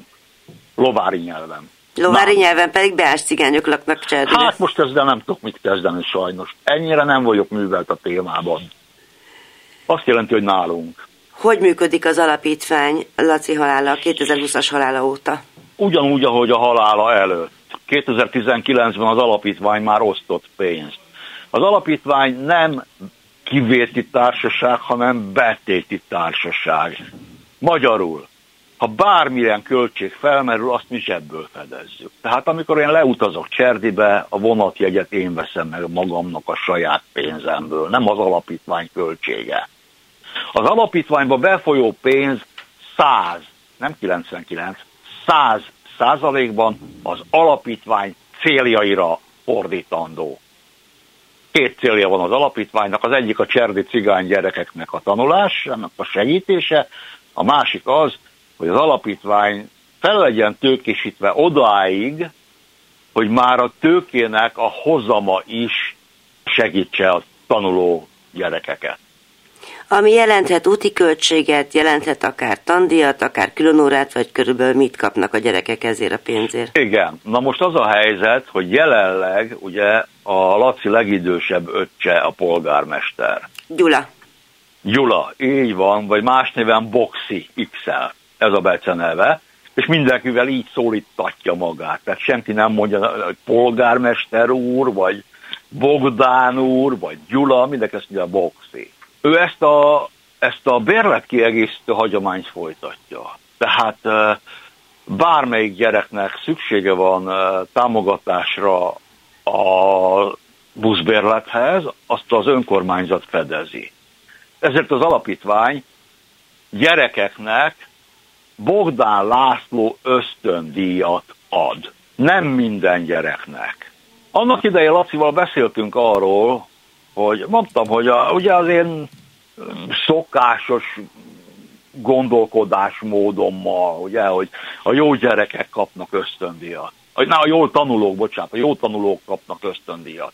Speaker 5: lovári nyelven.
Speaker 2: Lovári Na. nyelven pedig beás cigányok laknak Cserdibe.
Speaker 5: Hát most ezzel nem tudok mit kezdeni sajnos. Ennyire nem vagyok művelt a témában. Azt jelenti, hogy nálunk.
Speaker 2: Hogy működik az alapítvány Laci halála, 2020-as halála óta?
Speaker 5: Ugyanúgy, ahogy a halála előtt. 2019-ben az alapítvány már osztott pénzt. Az alapítvány nem kivéti társaság, hanem betéti társaság. Magyarul, ha bármilyen költség felmerül, azt mi zsebből fedezzük. Tehát amikor én leutazok Cserdibe, a vonatjegyet én veszem meg magamnak a saját pénzemből, nem az alapítvány költsége. Az alapítványba befolyó pénz 100, nem 99, 100 százalékban az alapítvány céljaira fordítandó. Két célja van az alapítványnak, az egyik a cserdi cigány gyerekeknek a tanulás, ennek a segítése, a másik az, hogy az alapítvány fel legyen tőkésítve odáig, hogy már a tőkének a hozama is segítse a tanuló gyerekeket
Speaker 2: ami jelenthet úti költséget, jelenthet akár tandíjat, akár különórát, vagy körülbelül mit kapnak a gyerekek ezért a pénzért.
Speaker 5: Igen. Na most az a helyzet, hogy jelenleg ugye a Laci legidősebb öccse a polgármester.
Speaker 2: Gyula.
Speaker 5: Gyula, így van, vagy más néven Boxi XL, ez a beceneve, és mindenkivel így szólítatja magát. Tehát senki nem mondja, hogy polgármester úr, vagy Bogdán úr, vagy Gyula, mindenki ezt mondja Boxi ő ezt a, ezt a bérletkiegészítő hagyományt folytatja. Tehát bármelyik gyereknek szüksége van támogatásra a buszbérlethez, azt az önkormányzat fedezi. Ezért az alapítvány gyerekeknek Bogdán László ösztöndíjat ad. Nem minden gyereknek. Annak idején Lacival beszéltünk arról, hogy mondtam, hogy a, ugye az én szokásos gondolkodásmódommal, ugye, hogy a jó gyerekek kapnak ösztöndíjat. Na, a jó tanulók, bocsánat, a jó tanulók kapnak ösztöndíjat.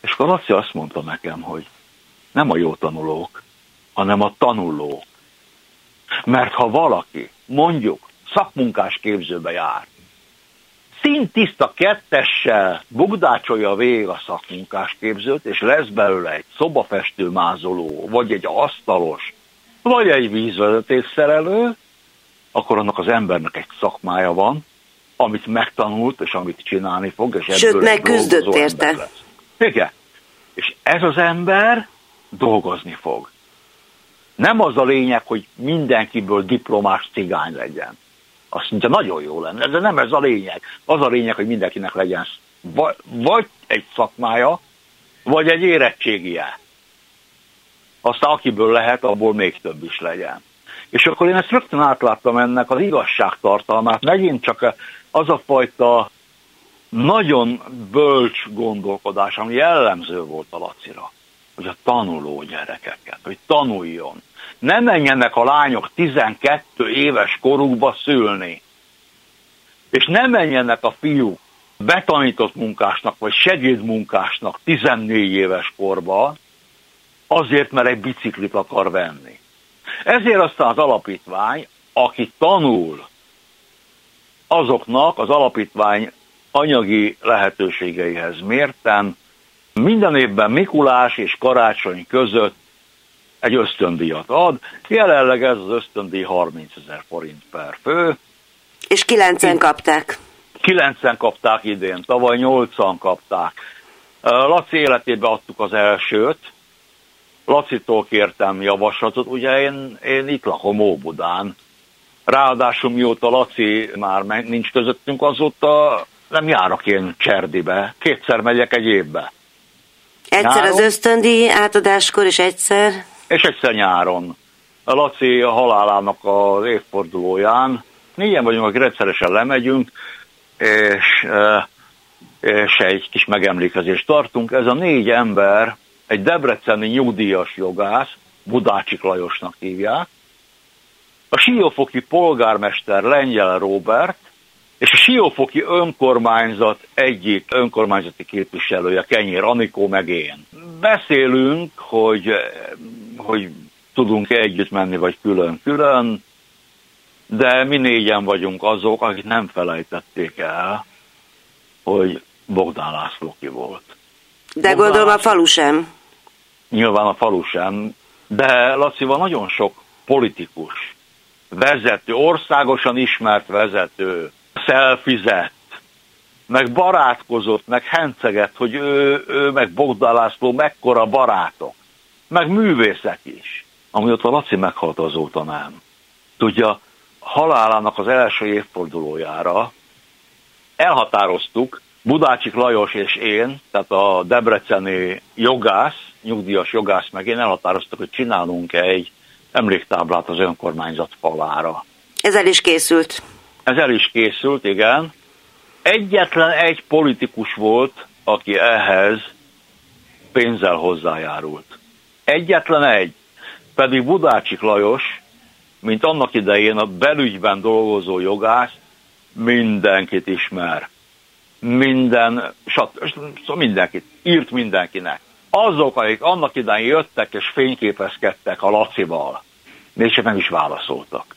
Speaker 5: És akkor Laci azt mondta nekem, hogy nem a jó tanulók, hanem a tanulók. Mert ha valaki, mondjuk, szakmunkás képzőbe jár, szintiszta kettessel bugdácsolja végig a szakmunkásképzőt, és lesz belőle egy szobafestő mázoló, vagy egy asztalos, vagy egy vízvezetésszerelő, akkor annak az embernek egy szakmája van, amit megtanult, és amit csinálni fog, és
Speaker 2: ebből Sőt, megküzdött érte.
Speaker 5: Igen. És ez az ember dolgozni fog. Nem az a lényeg, hogy mindenkiből diplomás cigány legyen azt mondja, nagyon jó lenne, de nem ez a lényeg. Az a lényeg, hogy mindenkinek legyen vagy egy szakmája, vagy egy érettségie. Aztán akiből lehet, abból még több is legyen. És akkor én ezt rögtön átláttam ennek az igazságtartalmát. Megint csak az a fajta nagyon bölcs gondolkodás, ami jellemző volt a Lacira, hogy a tanuló gyerekeket, hogy tanuljon, ne menjenek a lányok 12 éves korukba szülni. És ne menjenek a fiúk betanított munkásnak vagy segédmunkásnak 14 éves korba, azért, mert egy biciklit akar venni. Ezért aztán az alapítvány, aki tanul, azoknak az alapítvány anyagi lehetőségeihez mérten minden évben Mikulás és karácsony között egy ösztöndíjat ad. Jelenleg ez az ösztöndíj 30 ezer forint per fő.
Speaker 2: És kilencen kapták.
Speaker 5: Kilencen kapták idén, tavaly nyolcan kapták. Laci életébe adtuk az elsőt, Lacitól kértem javaslatot, ugye én, én itt lakom Óbudán. Ráadásul mióta Laci már nincs közöttünk, azóta nem járok én Cserdibe. Kétszer megyek egy évbe.
Speaker 2: Egyszer Nyáron, az ösztöndi átadáskor, és egyszer?
Speaker 5: És egyszer nyáron. A Laci a halálának az évfordulóján, négyen vagyunk, akik rendszeresen lemegyünk, és, és egy kis megemlékezést tartunk. Ez a négy ember, egy debreceni nyugdíjas jogász, Budácsik Lajosnak hívják, a siófoki polgármester Lengyel Robert, és a Siófoki önkormányzat egyik önkormányzati képviselője, Kenyér Anikó, meg én. Beszélünk, hogy, hogy tudunk együtt menni, vagy külön-külön, de mi négyen vagyunk azok, akik nem felejtették el, hogy Bogdán László ki volt.
Speaker 2: De Bogdán gondolom a falu sem.
Speaker 5: Nyilván a falu sem, de Lacival nagyon sok politikus, vezető, országosan ismert vezető, szelfizett, meg barátkozott, meg henceget, hogy ő, ő meg Bogdán László mekkora barátok, meg művészek is. Ami ott a Laci meghalt azóta nem. Tudja, halálának az első évfordulójára elhatároztuk, Budácsik Lajos és én, tehát a debreceni jogász, nyugdíjas jogász meg én elhatároztuk, hogy csinálunk egy emléktáblát az önkormányzat falára.
Speaker 2: Ez el is készült.
Speaker 5: Ez el is készült, igen. Egyetlen egy politikus volt, aki ehhez pénzzel hozzájárult. Egyetlen egy. Pedig Budácsik Lajos, mint annak idején a belügyben dolgozó jogász, mindenkit ismer. Minden, sat, szóval mindenkit, írt mindenkinek. Azok, akik annak idején jöttek és fényképezkedtek a Lacival, még nem is válaszoltak.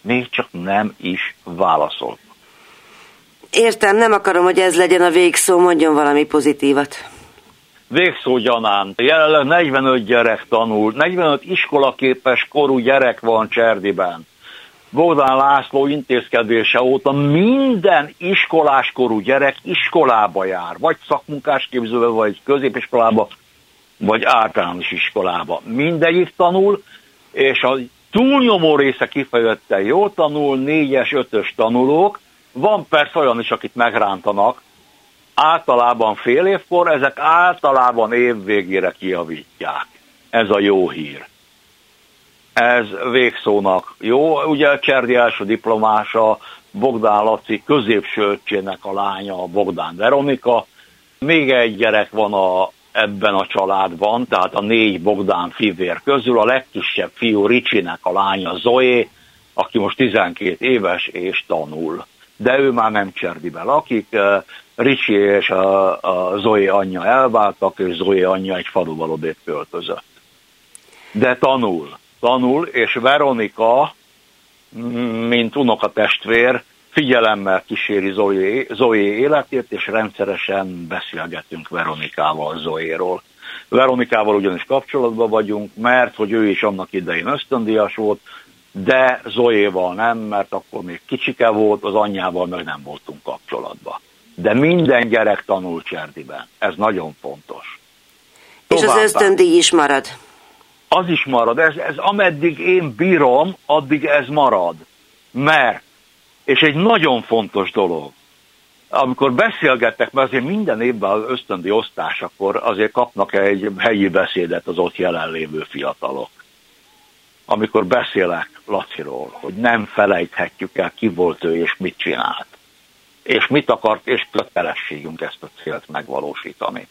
Speaker 5: Még csak nem is válaszoltak.
Speaker 2: Értem, nem akarom, hogy ez legyen a végszó, mondjon valami pozitívat
Speaker 5: végszó gyanán. Jelenleg 45 gyerek tanul, 45 iskolaképes korú gyerek van Cserdiben. Bogdán László intézkedése óta minden iskoláskorú gyerek iskolába jár, vagy szakmunkásképzőbe, vagy középiskolába, vagy általános iskolába. Mindegyik tanul, és a túlnyomó része kifejezetten jó tanul, négyes, ötös tanulók, van persze olyan is, akit megrántanak, általában fél évkor, ezek általában év végére kiavítják. Ez a jó hír. Ez végszónak jó. Ugye Cserdi első diplomása Bogdán Laci középsőcsének a lánya, Bogdán Veronika. Még egy gyerek van a, ebben a családban, tehát a négy Bogdán fivér közül a legkisebb fiú Ricsinek a lánya Zoé, aki most 12 éves és tanul. De ő már nem Cserdibe lakik, Ricsi és a, a Zoé anyja elváltak, és Zoé anyja egy faluval odébb költözött. De tanul, tanul, és Veronika, mint unokatestvér, figyelemmel kíséri Zoé, Zoé életét, és rendszeresen beszélgetünk Veronikával Zoéról. Veronikával ugyanis kapcsolatban vagyunk, mert hogy ő is annak idején ösztöndias volt, de Zoéval nem, mert akkor még kicsike volt, az anyjával meg nem voltunk kapcsolatban de minden gyerek tanul Cserdiben. Ez nagyon fontos.
Speaker 2: És az ösztöndíj is marad.
Speaker 5: Az is marad. Ez, ez ameddig én bírom, addig ez marad. Mert, és egy nagyon fontos dolog, amikor beszélgettek, mert azért minden évben az ösztöndi osztás, akkor azért kapnak egy helyi beszédet az ott jelenlévő fiatalok. Amikor beszélek Laciról, hogy nem felejthetjük el, ki volt ő és mit csinált és mit akart, és kötelességünk ezt a célt megvalósítani.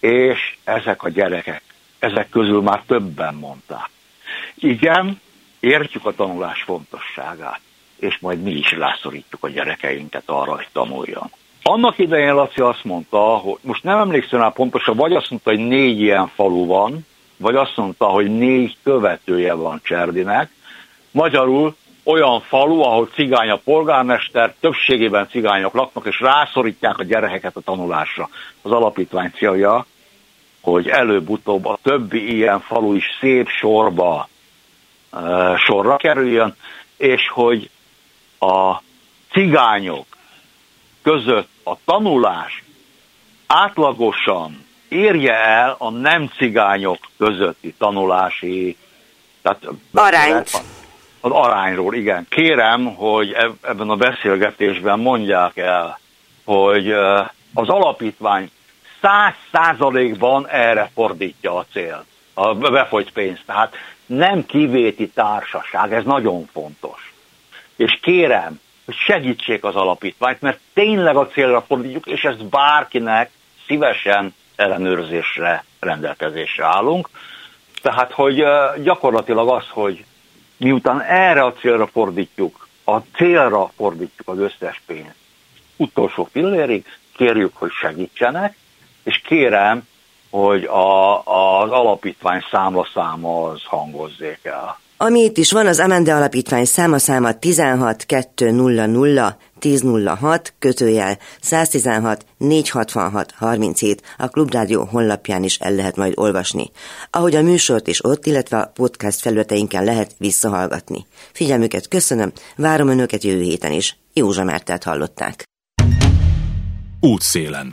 Speaker 5: És ezek a gyerekek, ezek közül már többen mondták. Igen, értjük a tanulás fontosságát, és majd mi is rászorítjuk a gyerekeinket arra, hogy tanuljon. Annak idején Laci azt mondta, hogy most nem emlékszem rá pontosan, vagy azt mondta, hogy négy ilyen falu van, vagy azt mondta, hogy négy követője van Cserdinek. Magyarul olyan falu, ahol cigány a polgármester, többségében cigányok laknak, és rászorítják a gyerekeket a tanulásra. Az alapítvány célja, hogy előbb-utóbb a többi ilyen falu is szép sorba sorra kerüljön, és hogy a cigányok között a tanulás átlagosan érje el a nem cigányok közötti tanulási
Speaker 2: tehát arányt
Speaker 5: az arányról, igen. Kérem, hogy ebben a beszélgetésben mondják el, hogy az alapítvány száz százalékban erre fordítja a cél, a befolyt pénzt. Tehát nem kivéti társaság, ez nagyon fontos. És kérem, hogy segítsék az alapítványt, mert tényleg a célra fordítjuk, és ezt bárkinek szívesen ellenőrzésre, rendelkezésre állunk. Tehát, hogy gyakorlatilag az, hogy miután erre a célra fordítjuk a célra fordítjuk az összes pénzt. Utolsó pillérig kérjük, hogy segítsenek, és kérem, hogy a, az alapítvány számla-száma az hangozzék el.
Speaker 2: Ami itt is van, az Amende Alapítvány száma száma 16200 1006 kötőjel 116 466 37 a Klubrádió honlapján is el lehet majd olvasni. Ahogy a műsort is ott, illetve a podcast felületeinken lehet visszahallgatni. Figyelmüket köszönöm, várom önöket jövő héten is. Józsa Mártát hallották.
Speaker 1: Útszélen.